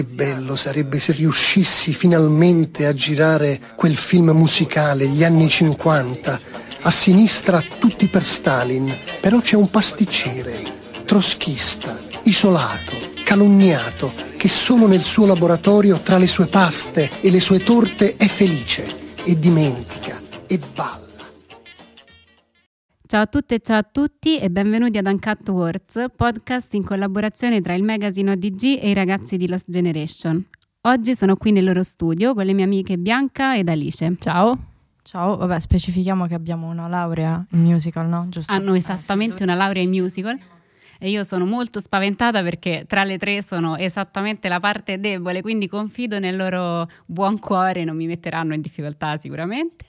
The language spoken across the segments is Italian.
che bello sarebbe se riuscissi finalmente a girare quel film musicale, gli anni 50. A sinistra tutti per Stalin, però c'è un pasticcere, troschista, isolato, calunniato, che solo nel suo laboratorio, tra le sue paste e le sue torte, è felice e dimentica e balla. Ciao a tutte e ciao a tutti e benvenuti ad Uncut Words, podcast in collaborazione tra il magazine ODG e i ragazzi di Lost Generation. Oggi sono qui nel loro studio con le mie amiche Bianca ed Alice. Ciao. Ciao, vabbè, specifichiamo che abbiamo una laurea in musical, no? Giusto? Hanno esattamente eh, sì, una laurea in musical e io sono molto spaventata perché tra le tre sono esattamente la parte debole, quindi confido nel loro buon cuore, non mi metteranno in difficoltà sicuramente.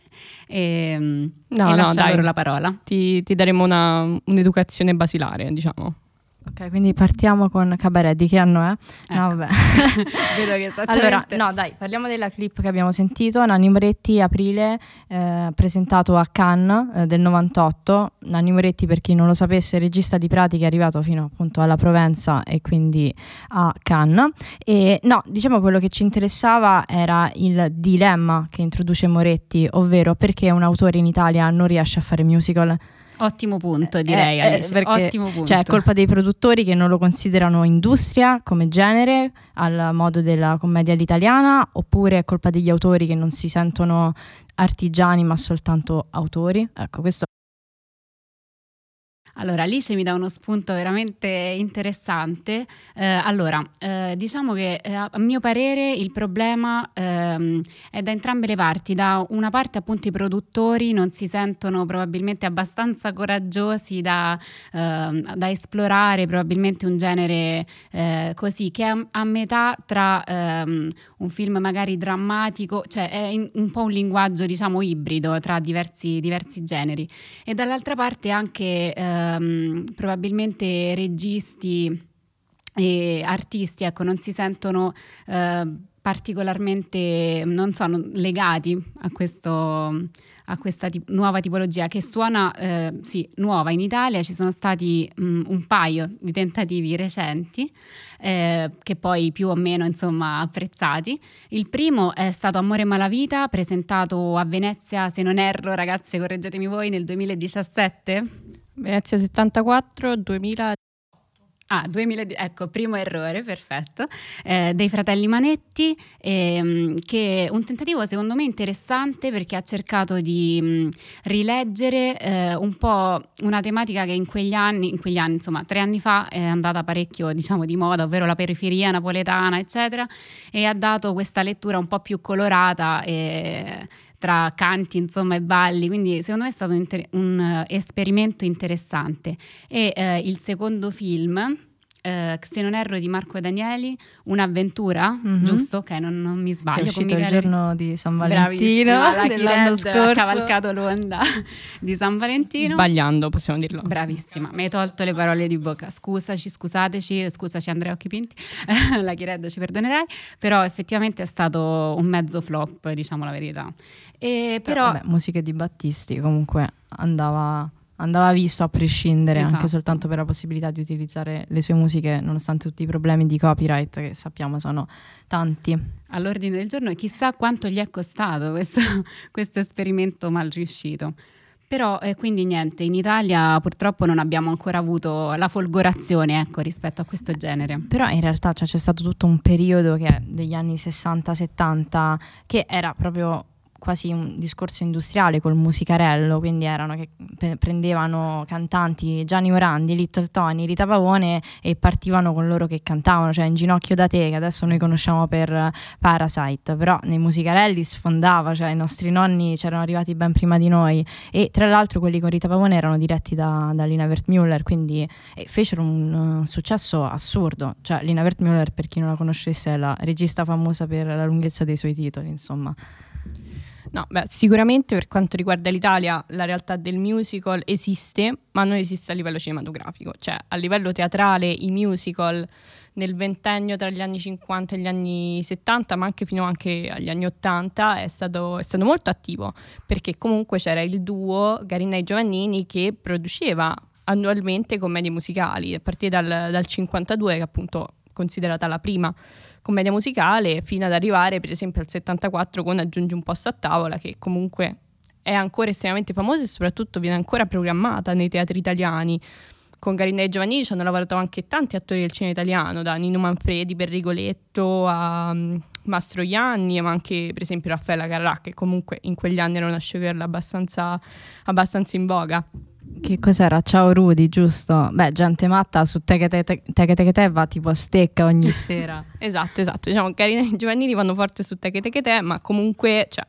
E, ehm, no, e no, dai, loro la parola. Ti, ti daremo una, un'educazione basilare, diciamo. Ok, quindi partiamo con Cabaret. Di che anno è? Ecco. No, vabbè. Vedo che esattamente. Allora, no, dai, parliamo della clip che abbiamo sentito. Nanni Moretti, aprile, eh, presentato a Cannes eh, del 98. Nanni Moretti, per chi non lo sapesse, regista di pratica, è arrivato fino appunto alla Provenza e quindi a Cannes. E no, diciamo quello che ci interessava era il dilemma che introduce Moretti, ovvero perché un autore in Italia non riesce a fare musical Ottimo punto, eh, direi. Eh, eh, perché, Ottimo punto. Cioè, è colpa dei produttori che non lo considerano industria come genere, al modo della commedia all'italiana, oppure è colpa degli autori che non si sentono artigiani ma soltanto autori? Ecco, questo allora, Alice mi dà uno spunto veramente interessante. Eh, allora, eh, diciamo che eh, a mio parere il problema ehm, è da entrambe le parti. Da una parte appunto i produttori non si sentono probabilmente abbastanza coraggiosi da, ehm, da esplorare probabilmente un genere eh, così, che è a, a metà tra ehm, un film magari drammatico, cioè è in, un po' un linguaggio diciamo ibrido tra diversi, diversi generi. E dall'altra parte anche ehm, probabilmente registi e artisti ecco, non si sentono eh, particolarmente non so, legati a, questo, a questa tip- nuova tipologia che suona eh, sì, nuova in Italia. Ci sono stati mh, un paio di tentativi recenti eh, che poi più o meno insomma apprezzati. Il primo è stato Amore Malavita, presentato a Venezia, se non erro, ragazze, correggetemi voi, nel 2017. Venezia 74, 2000. Ah, 2000, ecco, primo errore, perfetto, eh, dei fratelli Manetti, ehm, che è un tentativo secondo me interessante perché ha cercato di mh, rileggere eh, un po' una tematica che in quegli anni, in quegli anni, insomma, tre anni fa è andata parecchio, diciamo, di moda, ovvero la periferia napoletana, eccetera, e ha dato questa lettura un po' più colorata e tra canti insomma, e balli, quindi secondo me è stato un, inter- un uh, esperimento interessante. E uh, il secondo film, Uh, se non erro di Marco Danieli, Un'avventura, mm-hmm. giusto? Ok, non, non, mi sbaglio. È uscito il giorno di San Valentino dell'anno scorso. Ha cavalcato l'onda di San Valentino. Sbagliando, possiamo dirlo. Bravissima, mi hai tolto le parole di bocca. Scusaci, scusateci, scusaci Andrea Occhipinti, la Chiredda ci perdonerai, però effettivamente è stato un mezzo flop, diciamo la verità. E però, però vabbè, musiche di Battisti comunque andava andava visto a prescindere esatto. anche soltanto per la possibilità di utilizzare le sue musiche nonostante tutti i problemi di copyright che sappiamo sono tanti. All'ordine del giorno e chissà quanto gli è costato questo, questo esperimento mal riuscito. Però eh, quindi niente, in Italia purtroppo non abbiamo ancora avuto la folgorazione ecco, rispetto a questo genere. Però in realtà cioè, c'è stato tutto un periodo che degli anni 60-70 che era proprio quasi un discorso industriale col musicarello, quindi erano che prendevano cantanti Gianni Morandi, Little Tony, Rita Pavone e partivano con loro che cantavano, cioè In ginocchio da te, che adesso noi conosciamo per Parasite, però nei musicarelli sfondava, cioè i nostri nonni c'erano arrivati ben prima di noi e tra l'altro quelli con Rita Pavone erano diretti da, da Lina Wertmüller, quindi fecero un uh, successo assurdo, cioè Lina Wertmüller per chi non la conoscesse è la regista famosa per la lunghezza dei suoi titoli, insomma. No, beh, sicuramente per quanto riguarda l'Italia la realtà del musical esiste, ma non esiste a livello cinematografico, cioè a livello teatrale i musical nel ventennio tra gli anni 50 e gli anni 70, ma anche fino anche agli anni 80 è stato, è stato molto attivo, perché comunque c'era il duo Garina e Giovannini che produceva annualmente commedie musicali, a partire dal, dal 52 che appunto considerata la prima commedia musicale fino ad arrivare per esempio al 74 con Aggiungi un posto a tavola che comunque è ancora estremamente famosa e soprattutto viene ancora programmata nei teatri italiani. Con Garinda e Giovannini ci hanno lavorato anche tanti attori del cinema italiano, da Nino Manfredi per Rigoletto a um, Mastro Ianni, ma anche per esempio Raffaella Carrà, che comunque in quegli anni era una showgirl abbastanza, abbastanza in voga. Che cos'era? Ciao Rudy, giusto? Beh, gente matta su Te va tipo a stecca ogni sera. esatto, esatto. Diciamo, Carina e Giovannini vanno forte su Te, ma comunque, cioè,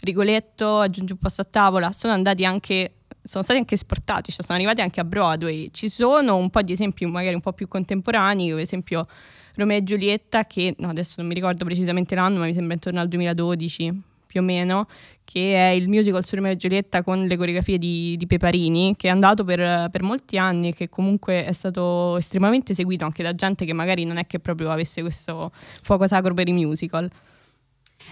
Rigoletto, aggiungi un posto a tavola, sono andati anche sono stati anche esportati, cioè sono arrivati anche a Broadway. Ci sono un po' di esempi magari un po' più contemporanei, per esempio Romeo e Giulietta, che no, adesso non mi ricordo precisamente l'anno, ma mi sembra intorno al 2012 più o meno, che è il musical su Romeo e Giulietta con le coreografie di, di Peparini, che è andato per, per, molti anni e che comunque è stato estremamente seguito anche da gente che magari non è che proprio avesse questo fuoco sacro per i musical.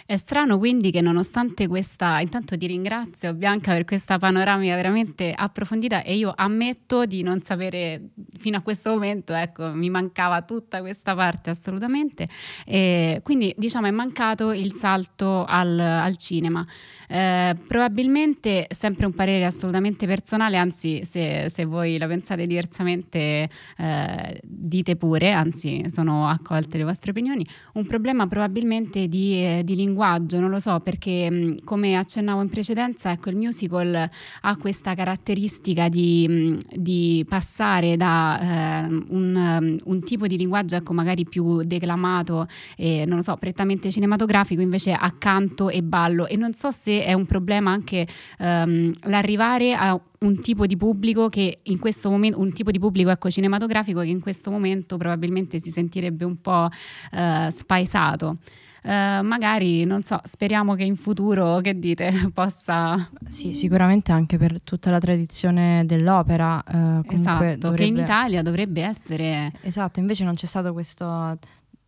È strano quindi che nonostante questa, intanto ti ringrazio Bianca per questa panoramica veramente approfondita e io ammetto di non sapere fino a questo momento, ecco, mi mancava tutta questa parte assolutamente. E quindi diciamo è mancato il salto al, al cinema. Eh, probabilmente sempre un parere assolutamente personale, anzi se, se voi la pensate diversamente eh, dite pure, anzi sono accolte le vostre opinioni, un problema probabilmente di, eh, di linguaggio, non lo so, perché mh, come accennavo in precedenza, ecco il musical ha questa caratteristica di, mh, di passare da eh, un, un, tipo di linguaggio ecco magari più declamato e non lo so, prettamente cinematografico invece a canto e ballo e non so se è un problema anche um, l'arrivare a un tipo di pubblico che in questo momento, un tipo di pubblico ecco, cinematografico che in questo momento probabilmente si sentirebbe un po' uh, spaesato. Uh, magari, non so, speriamo che in futuro, che dite, possa... Sì, sicuramente anche per tutta la tradizione dell'opera. Uh, esatto, dovrebbe... che in Italia dovrebbe essere... Esatto, invece non c'è stato questo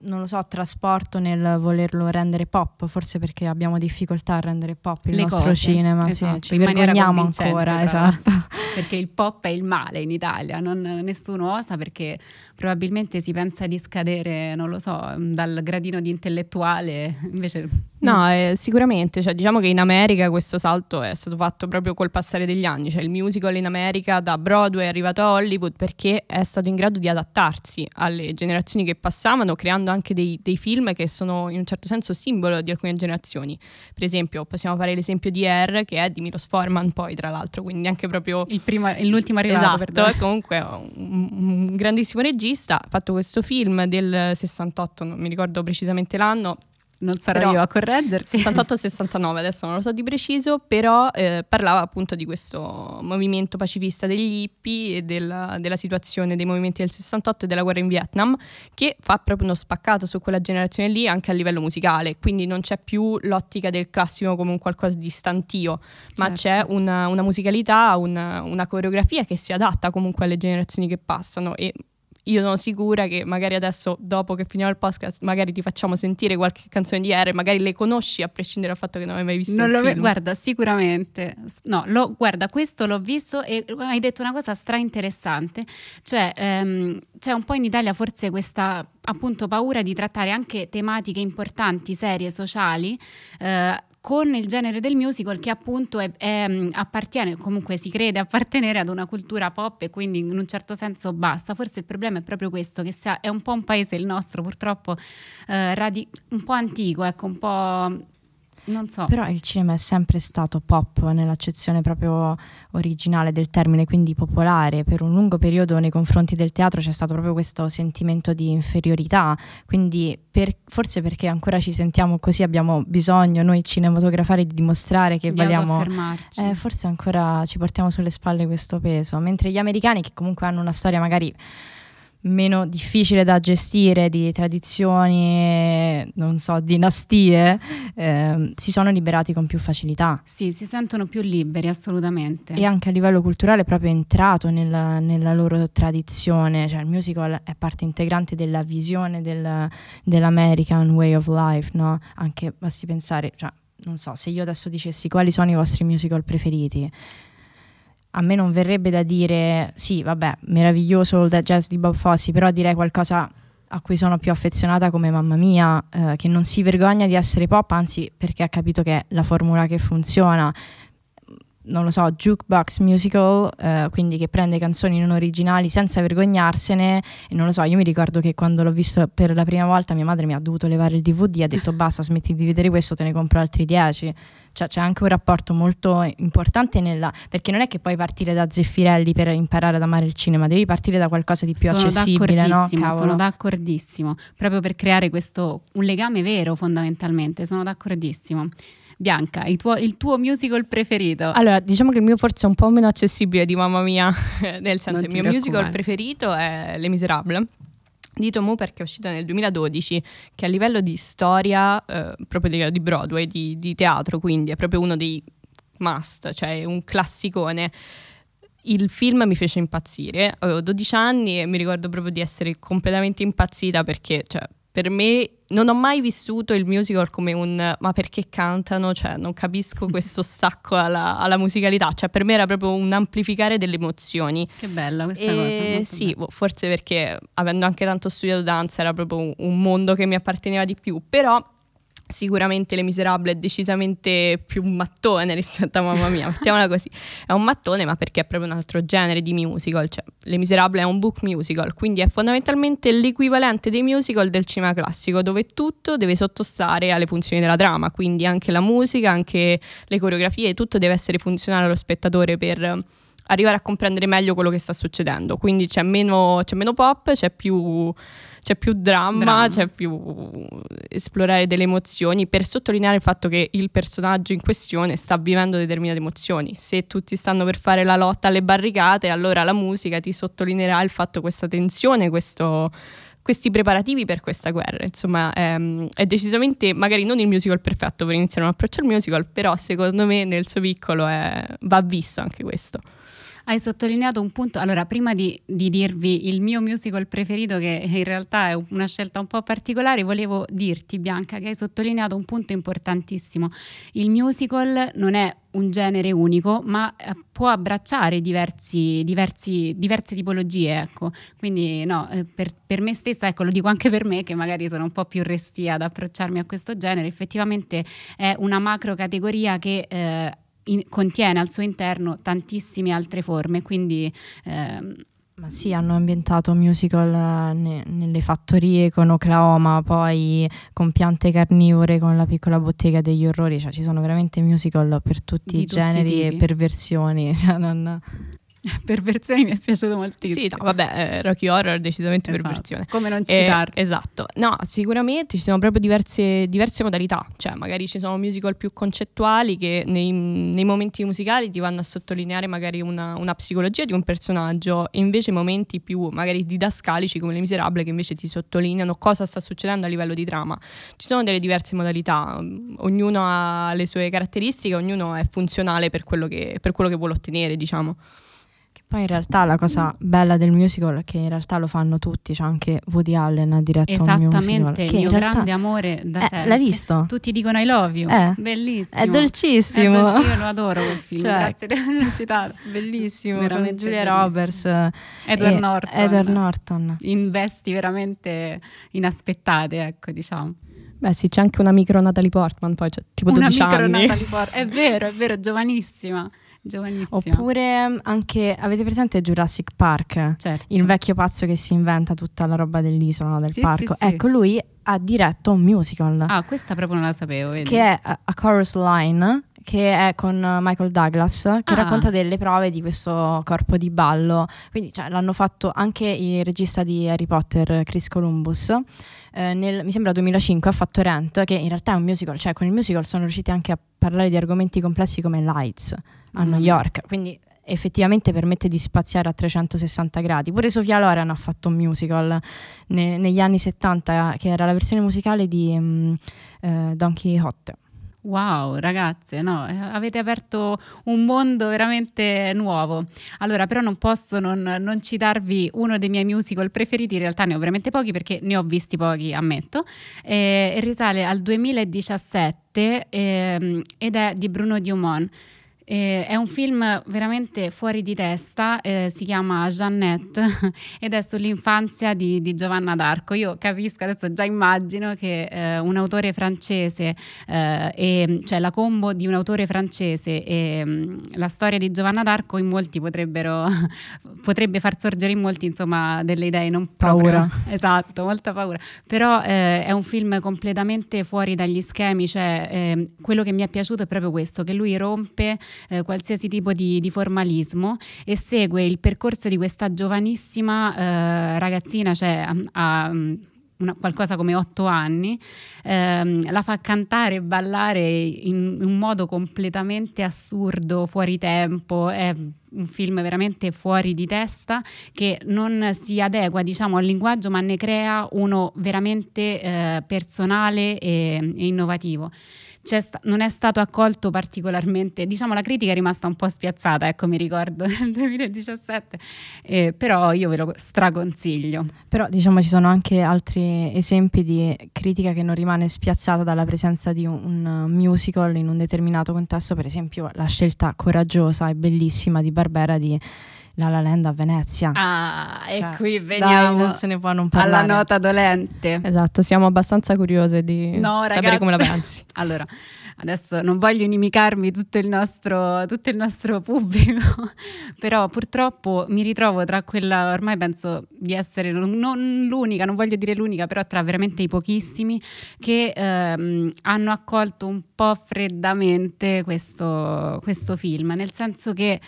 non lo so, trasporto nel volerlo rendere pop, forse perché abbiamo difficoltà a rendere pop il Le nostro cose, cinema, esatto, sì, ci vergogniamo ancora, esatto. Perché il pop è il male in Italia, non, nessuno osa perché probabilmente si pensa di scadere, non lo so, dal gradino di intellettuale, invece... No, eh, sicuramente, cioè, diciamo che in America questo salto è stato fatto proprio col passare degli anni, cioè il musical in America da Broadway è arrivato a Hollywood perché è stato in grado di adattarsi alle generazioni che passavano, creando creando anche dei, dei, film che sono in un certo senso simbolo di alcune generazioni. Per esempio, possiamo fare l'esempio di R, che è di Milos Forman, poi tra l'altro, quindi anche proprio. Primo, l'ultimo arrivato. Esatto, comunque un, un grandissimo regista. Ha fatto questo film del 68, non mi ricordo precisamente l'anno non sarò però, io a correggerti. 68-69, adesso non lo so di preciso, però eh, parlava appunto di questo movimento pacifista degli hippie e della, della, situazione dei movimenti del 68 e della guerra in Vietnam, che fa proprio uno spaccato su quella generazione lì anche a livello musicale, quindi non c'è più l'ottica del classico come un qualcosa di stantio, ma certo. c'è una, una musicalità, una, una coreografia che si adatta comunque alle generazioni che passano e io sono sicura che magari adesso, dopo che finiamo il podcast, magari ti facciamo sentire qualche canzone di R, magari le conosci a prescindere dal fatto che non hai mai visto non lo ve- guarda, sicuramente. No, lo, guarda, questo l'ho visto e hai detto una cosa stra interessante, cioè ehm, c'è un po' in Italia forse questa appunto paura di trattare anche tematiche importanti, serie, sociali, eh, con il genere del musical che appunto è, è, mm, appartiene, comunque si crede appartenere ad una cultura pop e quindi in un certo senso basta. Forse il problema è proprio questo, che è un po' un paese il nostro purtroppo eh, radi- un po' antico, ecco, un po' Non so. Però il cinema è sempre stato pop nell'accezione proprio originale del termine, quindi popolare. Per un lungo periodo nei confronti del teatro c'è stato proprio questo sentimento di inferiorità. Quindi per, forse perché ancora ci sentiamo così abbiamo bisogno noi cinematografari di dimostrare che di valiamo... Eh, forse ancora ci portiamo sulle spalle questo peso. Mentre gli americani che comunque hanno una storia magari meno difficile da gestire di tradizioni, non so, dinastie, eh, si sono liberati con più facilità. Sì, si sentono più liberi, assolutamente. E anche a livello culturale è proprio entrato nella, nella loro tradizione, cioè il musical è parte integrante della visione del, dell'American way of life, no? Anche basti pensare, cioè, non so, se io adesso dicessi quali sono i vostri musical preferiti, a me non verrebbe da dire sì, vabbè, meraviglioso il jazz di Bob Fosse, però direi qualcosa a cui sono più affezionata come mamma mia, eh, che non si vergogna di essere pop, anzi perché ha capito che è la formula che funziona non lo so, jukebox musical, eh, quindi che prende canzoni non originali senza vergognarsene. E non lo so, io mi ricordo che quando l'ho visto per la prima volta mia madre mi ha dovuto levare il DVD, ha detto basta, smetti di vedere questo, te ne compro altri 10. Cioè c'è anche un rapporto molto importante nella... perché non è che puoi partire da Zeffirelli per imparare ad amare il cinema, devi partire da qualcosa di più sono accessibile, no? Sono d'accordissimo, proprio per creare questo, un legame vero fondamentalmente, sono d'accordissimo. Bianca, il tuo, il tuo, musical preferito? Allora, diciamo che il mio forse è un po' meno accessibile di Mamma Mia, nel senso che il mio musical preferito è Les Miserables di Tomu perché è uscito nel 2012 che a livello di storia eh, proprio di, Broadway, di, di, teatro quindi è proprio uno dei must, cioè un classicone. Il film mi fece impazzire, avevo 12 anni e mi ricordo proprio di essere completamente impazzita perché cioè, per me non ho mai vissuto il musical come un ma perché cantano, cioè non capisco questo stacco alla, alla musicalità, cioè per me era proprio un amplificare delle emozioni. Che bella questa e, cosa. Sì, bella. forse perché avendo anche tanto studiato danza era proprio un, un mondo che mi apparteneva di più, però Sicuramente Le Miserable è decisamente più mattone rispetto a Mamma Mia, mettiamola così. È un mattone, ma perché è proprio un altro genere di musical. Cioè, Le Miserable è un book musical, quindi è fondamentalmente l'equivalente dei musical del cinema classico, dove tutto deve sottostare alle funzioni della trama, quindi anche la musica, anche le coreografie, tutto deve essere funzionale allo spettatore per arrivare a comprendere meglio quello che sta succedendo. Quindi c'è meno, c'è meno pop, c'è più c'è più dramma, dramma, c'è più esplorare delle emozioni per sottolineare il fatto che il personaggio in questione sta vivendo determinate emozioni. Se tutti stanno per fare la lotta alle barricate, allora la musica ti sottolineerà il fatto questa tensione, questo, questi preparativi per questa guerra. Insomma, è, ehm, è, decisamente magari non il musical perfetto per iniziare un approccio al musical, però secondo me nel suo piccolo è, va visto anche questo. Hai sottolineato un punto, allora prima di, di, dirvi il mio musical preferito, che in realtà è una scelta un po' particolare, volevo dirti Bianca che hai sottolineato un punto importantissimo. Il musical non è un genere unico, ma eh, può abbracciare diversi, diversi, diverse tipologie. Ecco. Quindi no, eh, per, per, me stessa, ecco, lo dico anche per me che magari sono un po' più restia ad approcciarmi a questo genere, effettivamente è una macro categoria che... Eh, in, contiene al suo interno tantissime altre forme, quindi... Ehm, ma sì, hanno ambientato musical eh, ne, nelle fattorie con Oklahoma, poi con piante carnivore, con la piccola bottega degli orrori, cioè ci sono veramente musical per tutti i generi e per versioni. Cioè non... perversioni mi è piaciuto moltissimo. Sì, no, vabbè, eh, Rocky Horror è decisamente esatto. perversione. Come non citarlo. Eh, esatto. No, sicuramente ci sono proprio diverse, diverse, modalità. Cioè, magari ci sono musical più concettuali che nei, nei momenti musicali ti vanno a sottolineare magari una, una, psicologia di un personaggio e invece momenti più magari didascalici come Le Miserabili che invece ti sottolineano cosa sta succedendo a livello di trama. Ci sono delle diverse modalità, ognuno ha le sue caratteristiche, ognuno è funzionale per quello che, per quello che vuole ottenere, diciamo. Poi in realtà la cosa bella del musical è che in realtà lo fanno tutti, c'è anche Woody Allen ha diretto un musical. Esattamente, il mio realtà... grande amore da eh, sempre. L'hai visto? Tutti dicono I love you, eh. bellissimo. È dolcissimo. È dolcissimo, io lo adoro quel film, cioè, grazie di averlo citato. Bellissimo, veramente Giulia Roberts. Edward Norton. Edward Norton. In vesti veramente inaspettate, ecco diciamo. Beh sì, c'è anche una micro Natalie Portman, poi c'è tipo 12 una anni. Natalie Portman, è vero, è vero, giovanissima. Giovanissima. Oppure anche, avete presente Jurassic Park? Certo. Il vecchio pazzo che si inventa tutta la roba dell'isola, del sì, parco. Sì, ecco, lui ha diretto un musical. Ah, questa proprio non la sapevo, vedi? Che è A Chorus Line, che è con Michael Douglas, che ah. racconta delle prove di questo corpo di ballo. Quindi cioè, l'hanno fatto anche il regista di Harry Potter, Chris Columbus. Eh, nel, mi sembra 2005 ha fatto Rent, che in realtà è un musical, cioè con il musical sono riusciti anche a parlare di argomenti complessi come Lights a mm. New York, quindi effettivamente permette di spaziare a 360 gradi. Pure Sofia Loren ha fatto un musical ne, negli anni 70 che era la versione musicale di um, uh, Don Quixote. Wow, ragazze, no, eh, avete aperto un mondo veramente nuovo. Allora, però non posso non, non, citarvi uno dei miei musical preferiti, in realtà ne ho veramente pochi perché ne ho visti pochi, ammetto, e risale al 2017 eh, ed è di Bruno Dumont Eh, è un film veramente fuori di testa, eh, si chiama Jeannette ed è sull'infanzia di, di, Giovanna d'Arco. Io capisco, adesso già immagino che eh, un autore francese, eh, e, cioè la combo di un autore francese e um, la storia di Giovanna d'Arco in molti potrebbero, potrebbe far sorgere in molti insomma delle idee non paura. Proprio, esatto, molta paura. Però eh, è un film completamente fuori dagli schemi, cioè ehm, quello che mi è piaciuto è proprio questo, che lui rompe eh, qualsiasi tipo di, di, formalismo e segue il percorso di questa giovanissima eh, ragazzina, cioè a, una, qualcosa come otto anni, ehm, la fa cantare e ballare in, in, un modo completamente assurdo, fuori tempo, è un film veramente fuori di testa che non si adegua diciamo, al linguaggio ma ne crea uno veramente eh, personale e, e innovativo sta- non è stato accolto particolarmente, diciamo la critica è rimasta un po' spiazzata, ecco mi ricordo nel 2017, eh, però io ve lo straconsiglio. Però diciamo ci sono anche altri esempi di critica che non rimane spiazzata dalla presenza di un, un musical in un determinato contesto, per esempio la scelta coraggiosa e bellissima di Barbera di la La Land a Venezia. Ah, cioè, e qui veniamo dai, se ne può non parlare. alla nota dolente. Esatto, siamo abbastanza curiose di no, sapere ragazzi, come la pensi. allora, adesso non voglio inimicarmi tutto il nostro, tutto il nostro pubblico, però purtroppo mi ritrovo tra quella, ormai penso di essere non l'unica, non voglio dire l'unica, però tra veramente i pochissimi che ehm, hanno accolto un po' freddamente questo, questo film, nel senso che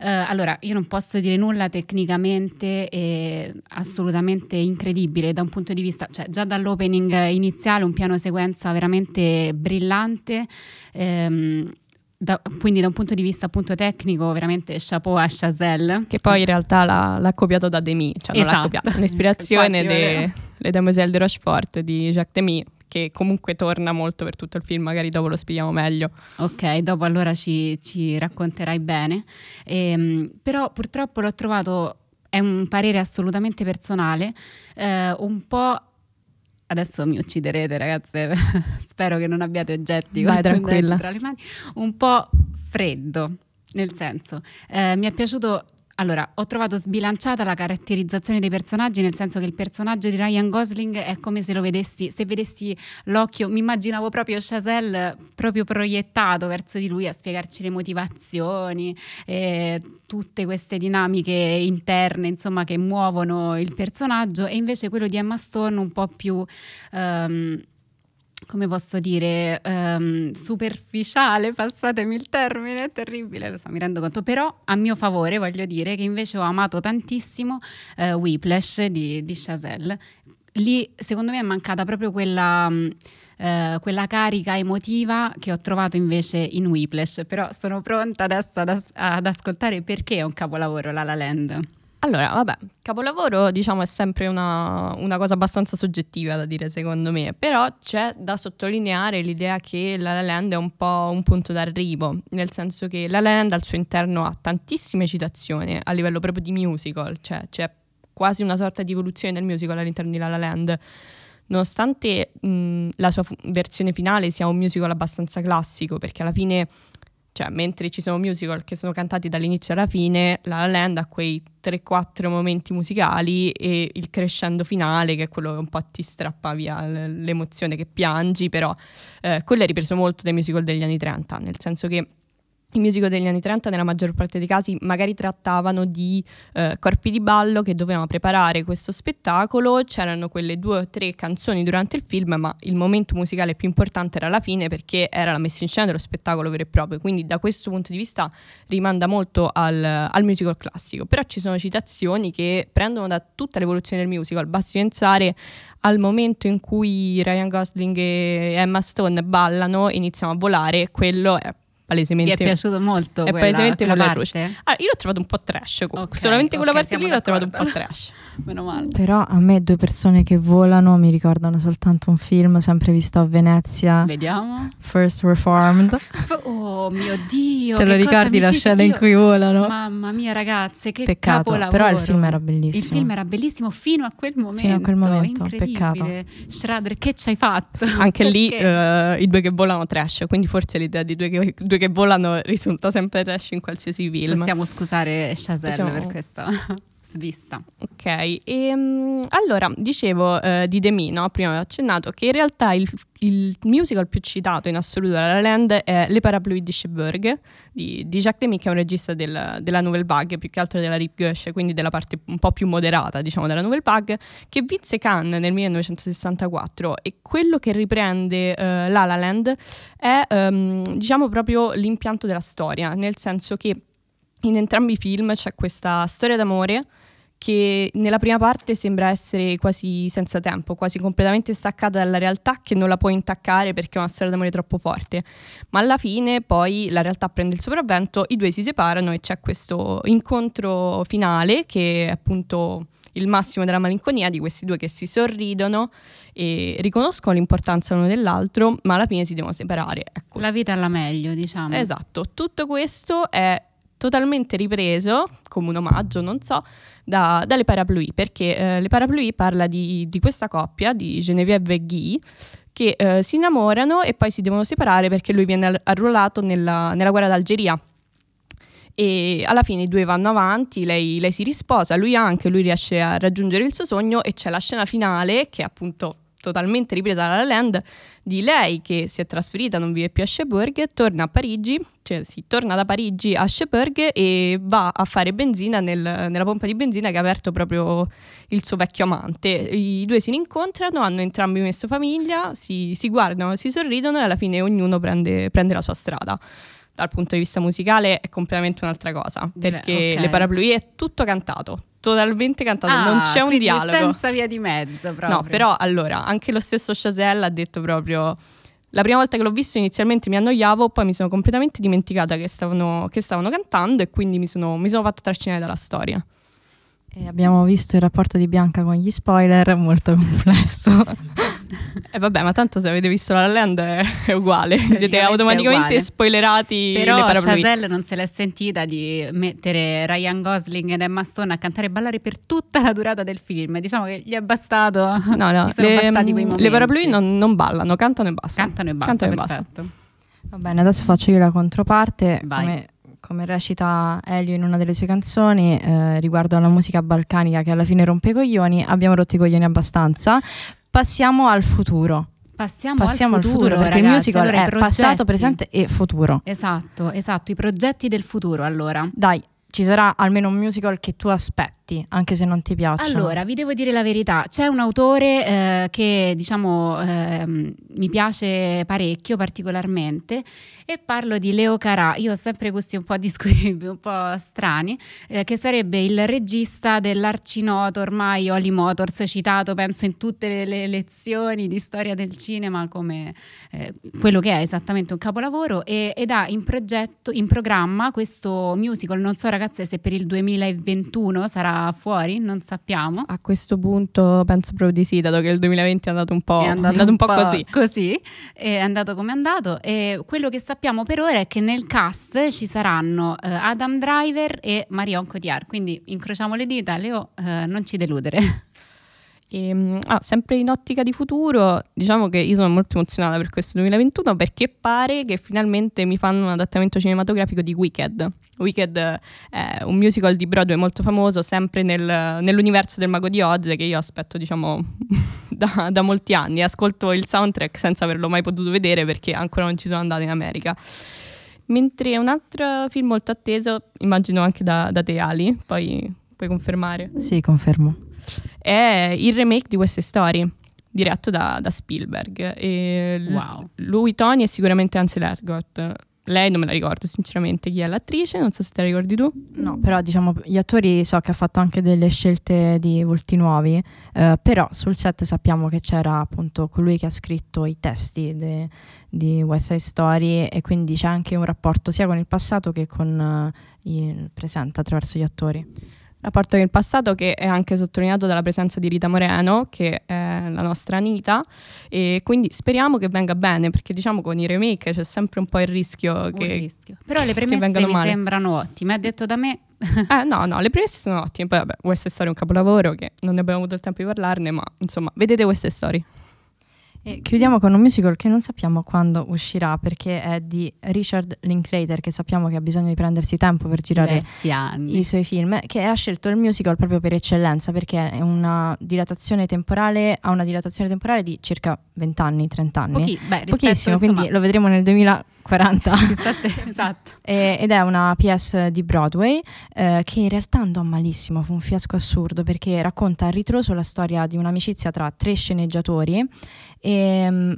eh, allora, io non posso dire nulla tecnicamente è assolutamente incredibile da un punto di vista, cioè già dall'opening iniziale un piano sequenza veramente brillante. Ehm, da, quindi da un punto di vista appunto tecnico veramente chapeau a Chazelle che poi in realtà l'ha, l'ha copiato da Demi cioè non esatto. l'ha copiato un'ispirazione delle de Demoiselle de Rochefort di Jacques Demy che comunque torna molto per tutto il film, magari dopo lo spieghiamo meglio. Ok, dopo allora ci, ci racconterai bene. Ehm, però purtroppo l'ho trovato, è un parere assolutamente personale, eh, un po' adesso mi ucciderete ragazze, spero che non abbiate oggetti Vai, tranquilla. tra le mani, un po' freddo, nel senso, eh, mi è piaciuto allora, ho trovato sbilanciata la caratterizzazione dei personaggi, nel senso che il personaggio di Ryan Gosling è come se lo vedessi, se vedessi l'occhio, mi immaginavo proprio Chazelle proprio proiettato verso di lui a spiegarci le motivazioni, eh, tutte queste dinamiche interne, insomma, che muovono il personaggio, e invece quello di Emma Stone un po' più... Um, come posso dire, um, superficiale, passatemi il termine, è terribile, lo so, mi rendo conto, però a mio favore voglio dire che invece ho amato tantissimo uh, Whiplash di, di Chazelle. Lì secondo me è mancata proprio quella... Uh, quella carica emotiva che ho trovato invece in Whiplash, però sono pronta adesso ad, as- ad ascoltare perché è un capolavoro La La Land. Allora, vabbè, capolavoro diciamo è sempre una, una, cosa abbastanza soggettiva da dire secondo me, però c'è da sottolineare l'idea che La La Land è un po' un punto d'arrivo, nel senso che La La Land al suo interno ha tantissime citazioni a livello proprio di musical, cioè c'è quasi una sorta di evoluzione del musical all'interno di La La Land. Nonostante mh, la sua fu- versione finale sia un musical abbastanza classico, perché alla fine cioè mentre ci sono musical che sono cantati dall'inizio alla fine, La La Land ha quei 3-4 momenti musicali e il crescendo finale che è quello che un po' ti strappa via l'emozione che piangi, però eh, quello è ripreso molto dai musical degli anni 30, nel senso che i musical degli anni 30 nella maggior parte dei casi magari trattavano di eh, corpi di ballo che dovevano preparare questo spettacolo, c'erano quelle due o tre canzoni durante il film, ma il momento musicale più importante era la fine perché era la messa in scena dello spettacolo vero e proprio, quindi da questo punto di vista rimanda molto al, al musical classico, però ci sono citazioni che prendono da tutta l'evoluzione del musical, basti pensare al momento in cui Ryan Gosling e Emma Stone ballano, iniziano a volare, quello è palesemente... Mi è piaciuto molto è quella, palesemente quella parte? Ah, io l'ho trovato un po' trash, okay, solamente quella okay, parte lì l'ho trovato un po' trash. Meno male. Però a me due persone che volano mi ricordano soltanto un film sempre visto a Venezia. Vediamo. First Reformed. Oh mio Dio! Te lo ricordi la scena in cui volano? Mamma mia ragazze, che peccato. capolavoro. Però il film era bellissimo. Il film era bellissimo fino a quel momento. Fino a quel momento, peccato. Schrader, che ci hai fatto? Anche lì uh, i due che volano trash, quindi forse l'idea di due che, due che volano risulta sempre trash in qualsiasi film. Possiamo scusare Chazelle Possiamo... per questa svista. Ok, e, um, allora dicevo uh, di Demi, no? prima avevo accennato che in realtà il, il, musical più citato in assoluto da La Land è Le Parapluie di Cherbourg di, di Jacques Demy, che è un regista del, della Nouvelle Vague, più che altro della Rip Gauche, quindi della parte un po' più moderata diciamo, della Nouvelle Vague, che vinse Cannes nel 1964 e quello che riprende uh, La La Land è um, diciamo proprio l'impianto della storia, nel senso che in entrambi i film c'è questa storia d'amore che nella prima parte sembra essere quasi senza tempo, quasi completamente staccata dalla realtà che non la può intaccare perché è una storia d'amore troppo forte. Ma alla fine poi la realtà prende il sopravvento, i due si separano e c'è questo incontro finale che è appunto il massimo della malinconia di questi due che si sorridono e riconoscono l'importanza l'uno dell'altro, ma alla fine si devono separare. Ecco. La vita alla meglio, diciamo. Esatto, tutto questo è totalmente ripreso, come un omaggio, non so, da, dalle Parapluie, perché eh, le Parapluie parla di, di, questa coppia, di Genevieve e Guy, che eh, si innamorano e poi si devono separare perché lui viene arruolato nella, nella guerra d'Algeria. E alla fine i due vanno avanti, lei, lei si risposa, lui anche, lui riesce a raggiungere il suo sogno e c'è la scena finale che appunto totalmente ripresa dalla Land di lei che si è trasferita, non vive più a Cherbourg, torna a Parigi, cioè si torna da Parigi a Cherbourg e va a fare benzina nel, nella pompa di benzina che ha aperto proprio il suo vecchio amante. I due si rincontrano, hanno entrambi messo famiglia, si, si guardano, si sorridono e alla fine ognuno prende, prende la sua strada dal punto di vista musicale è completamente un'altra cosa, perché okay. le parapluie è tutto cantato, totalmente cantato, ah, non c'è un dialogo. senza via di mezzo proprio. No, però allora, anche lo stesso Chazelle ha detto proprio... La prima volta che l'ho visto inizialmente mi annoiavo, poi mi sono completamente dimenticata che stavano, che stavano cantando e quindi mi sono, mi sono fatta trascinare dalla storia. E abbiamo visto il rapporto di Bianca con gli spoiler, molto complesso. E eh vabbè, ma tanto se avete visto La Land è, uguale, siete automaticamente spoilerati Però le parapluie. Chazelle non se l'è sentita di mettere Ryan Gosling ed Emma Stone a cantare e ballare per tutta la durata del film. Diciamo che gli è bastato. No, no, le, le parapluie non, non, ballano, cantano e basta. Cantano e basta, cantano perfetto. E basta. Va bene, adesso faccio io la controparte. Vai. Come come recita Elio in una delle sue canzoni eh, riguardo alla musica balcanica che alla fine rompe i coglioni, abbiamo rotto i coglioni abbastanza. Passiamo al futuro. Passiamo, Passiamo, al futuro, al futuro perché ragazzi. il musical allora, è passato, presente e futuro. Esatto, esatto, i progetti del futuro allora. Dai, ci sarà almeno un musical che tu aspetti, anche se non ti piace. Allora, vi devo dire la verità, c'è un autore eh, che diciamo eh, mi piace parecchio, particolarmente, e parlo di Leo Carà. Io ho sempre gusti un po' discutibili, un po' strani, eh, che sarebbe il regista dell'arcinoto ormai Oli Motors, citato penso in tutte le lezioni di storia del cinema come eh, quello che è esattamente un capolavoro e, ed ha in progetto, in programma questo musical, non so ragazze se per il 2021 sarà fuori, non sappiamo. A questo punto penso proprio di sì, dato che il 2020 è andato un po', è andato, andato un po', po così. Così, è andato come è andato e quello che sappiamo per ora è che nel cast ci saranno uh, Adam Driver e Marion Cotillard, quindi incrociamo le dita, Leo, uh, non ci deludere. E, ehm, ah, sempre in ottica di futuro, diciamo che io sono molto emozionata per questo 2021 perché pare che finalmente mi fanno un adattamento cinematografico di Wicked. Wicked è un musical di Broadway molto famoso, sempre nel, nell'universo del Mago di Oz, che io aspetto, diciamo, da, da, molti anni. Ascolto il soundtrack senza averlo mai potuto vedere perché ancora non ci sono andata in America. Mentre un altro film molto atteso, immagino anche da, da te Ali, poi puoi confermare. Sì, confermo è il remake di queste storie diretto da, da Spielberg. E wow. Lui, Tony, è sicuramente Ansel Elgort. Lei non me la ricordo sinceramente chi è l'attrice, non so se te la ricordi tu. No, però diciamo gli attori so che ha fatto anche delle scelte di volti nuovi, eh, però sul set sappiamo che c'era appunto colui che ha scritto i testi de, di West Side Story e quindi c'è anche un rapporto sia con il passato che con uh, il presente attraverso gli attori. Rapporto con il passato che è anche sottolineato dalla presenza di Rita Moreno, che è la nostra Anita, e quindi speriamo che venga bene, perché diciamo con i remake c'è sempre un po' il rischio che... rischio. Però le premesse mi male. sembrano ottime, ha detto da me... eh no, no, le premesse sono ottime, poi vabbè, West Story è un capolavoro che non ne abbiamo avuto il tempo di parlarne, ma insomma, vedete West Story. E chiudiamo con un musical che non sappiamo quando uscirà perché è di Richard Linklater che sappiamo che ha bisogno di prendersi tempo per girare i suoi film che ha scelto il musical proprio per eccellenza perché è una dilatazione temporale ha una dilatazione temporale di circa 20 anni, 30 anni. Pochi, beh, rispetto, Pochissimo, insomma, quindi lo vedremo nel 2000 40. esatto. E, ed è una PS di Broadway eh, che in realtà andò malissimo, fu un fiasco assurdo perché racconta a ritroso la storia di un'amicizia tra tre sceneggiatori e mm,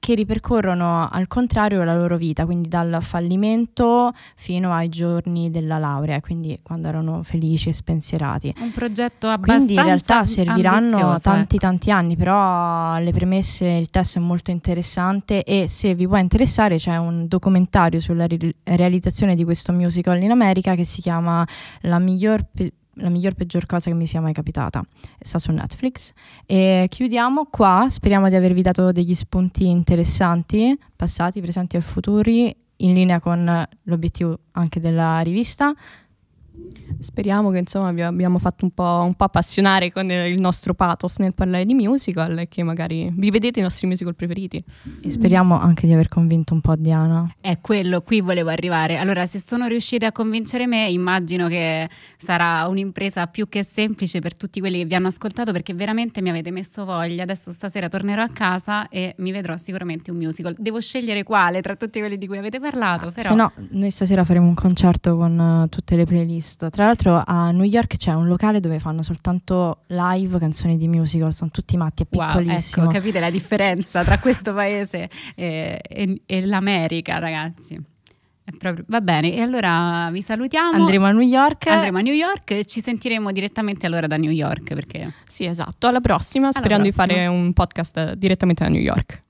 che ripercorrono al contrario la loro vita, quindi dal fallimento fino ai giorni della laurea, quindi quando erano felici e spensierati. Un progetto abbastanza Quindi in realtà serviranno tanti ecco. tanti anni, però le premesse, il testo è molto interessante e se vi può interessare c'è un documentario sulla ri- realizzazione di questo musical in America che si chiama La miglior pe- la miglior peggior cosa che mi sia mai capitata. Sta su Netflix. E chiudiamo qua. Speriamo di avervi dato degli spunti interessanti, passati, presenti e futuri, in linea con l'obiettivo anche della rivista. Speriamo che insomma vi abbiamo fatto un po', un po', appassionare con il nostro pathos nel parlare di musical e che magari vi vedete i nostri musical preferiti. E speriamo anche di aver convinto un po' Diana. È quello, qui volevo arrivare. Allora, se sono riuscite a convincere me, immagino che sarà un'impresa più che semplice per tutti quelli che vi hanno ascoltato perché veramente mi avete messo voglia. Adesso stasera tornerò a casa e mi vedrò sicuramente un musical. Devo scegliere quale tra tutti quelli di cui avete parlato, però... Se no, noi stasera faremo un concerto con uh, tutte le playlist. Tra l'altro a New York c'è un locale dove fanno soltanto live canzoni di musical, sono tutti matti, è piccolissimo. Wow, ecco, capite la differenza tra questo paese e, e, e l'America, ragazzi. Proprio, va bene, e allora vi salutiamo. Andremo a New York. Andremo a New York e ci sentiremo direttamente allora da New York. Perché... Sì, esatto. Alla prossima, alla sperando prossima. di fare un podcast direttamente da New York.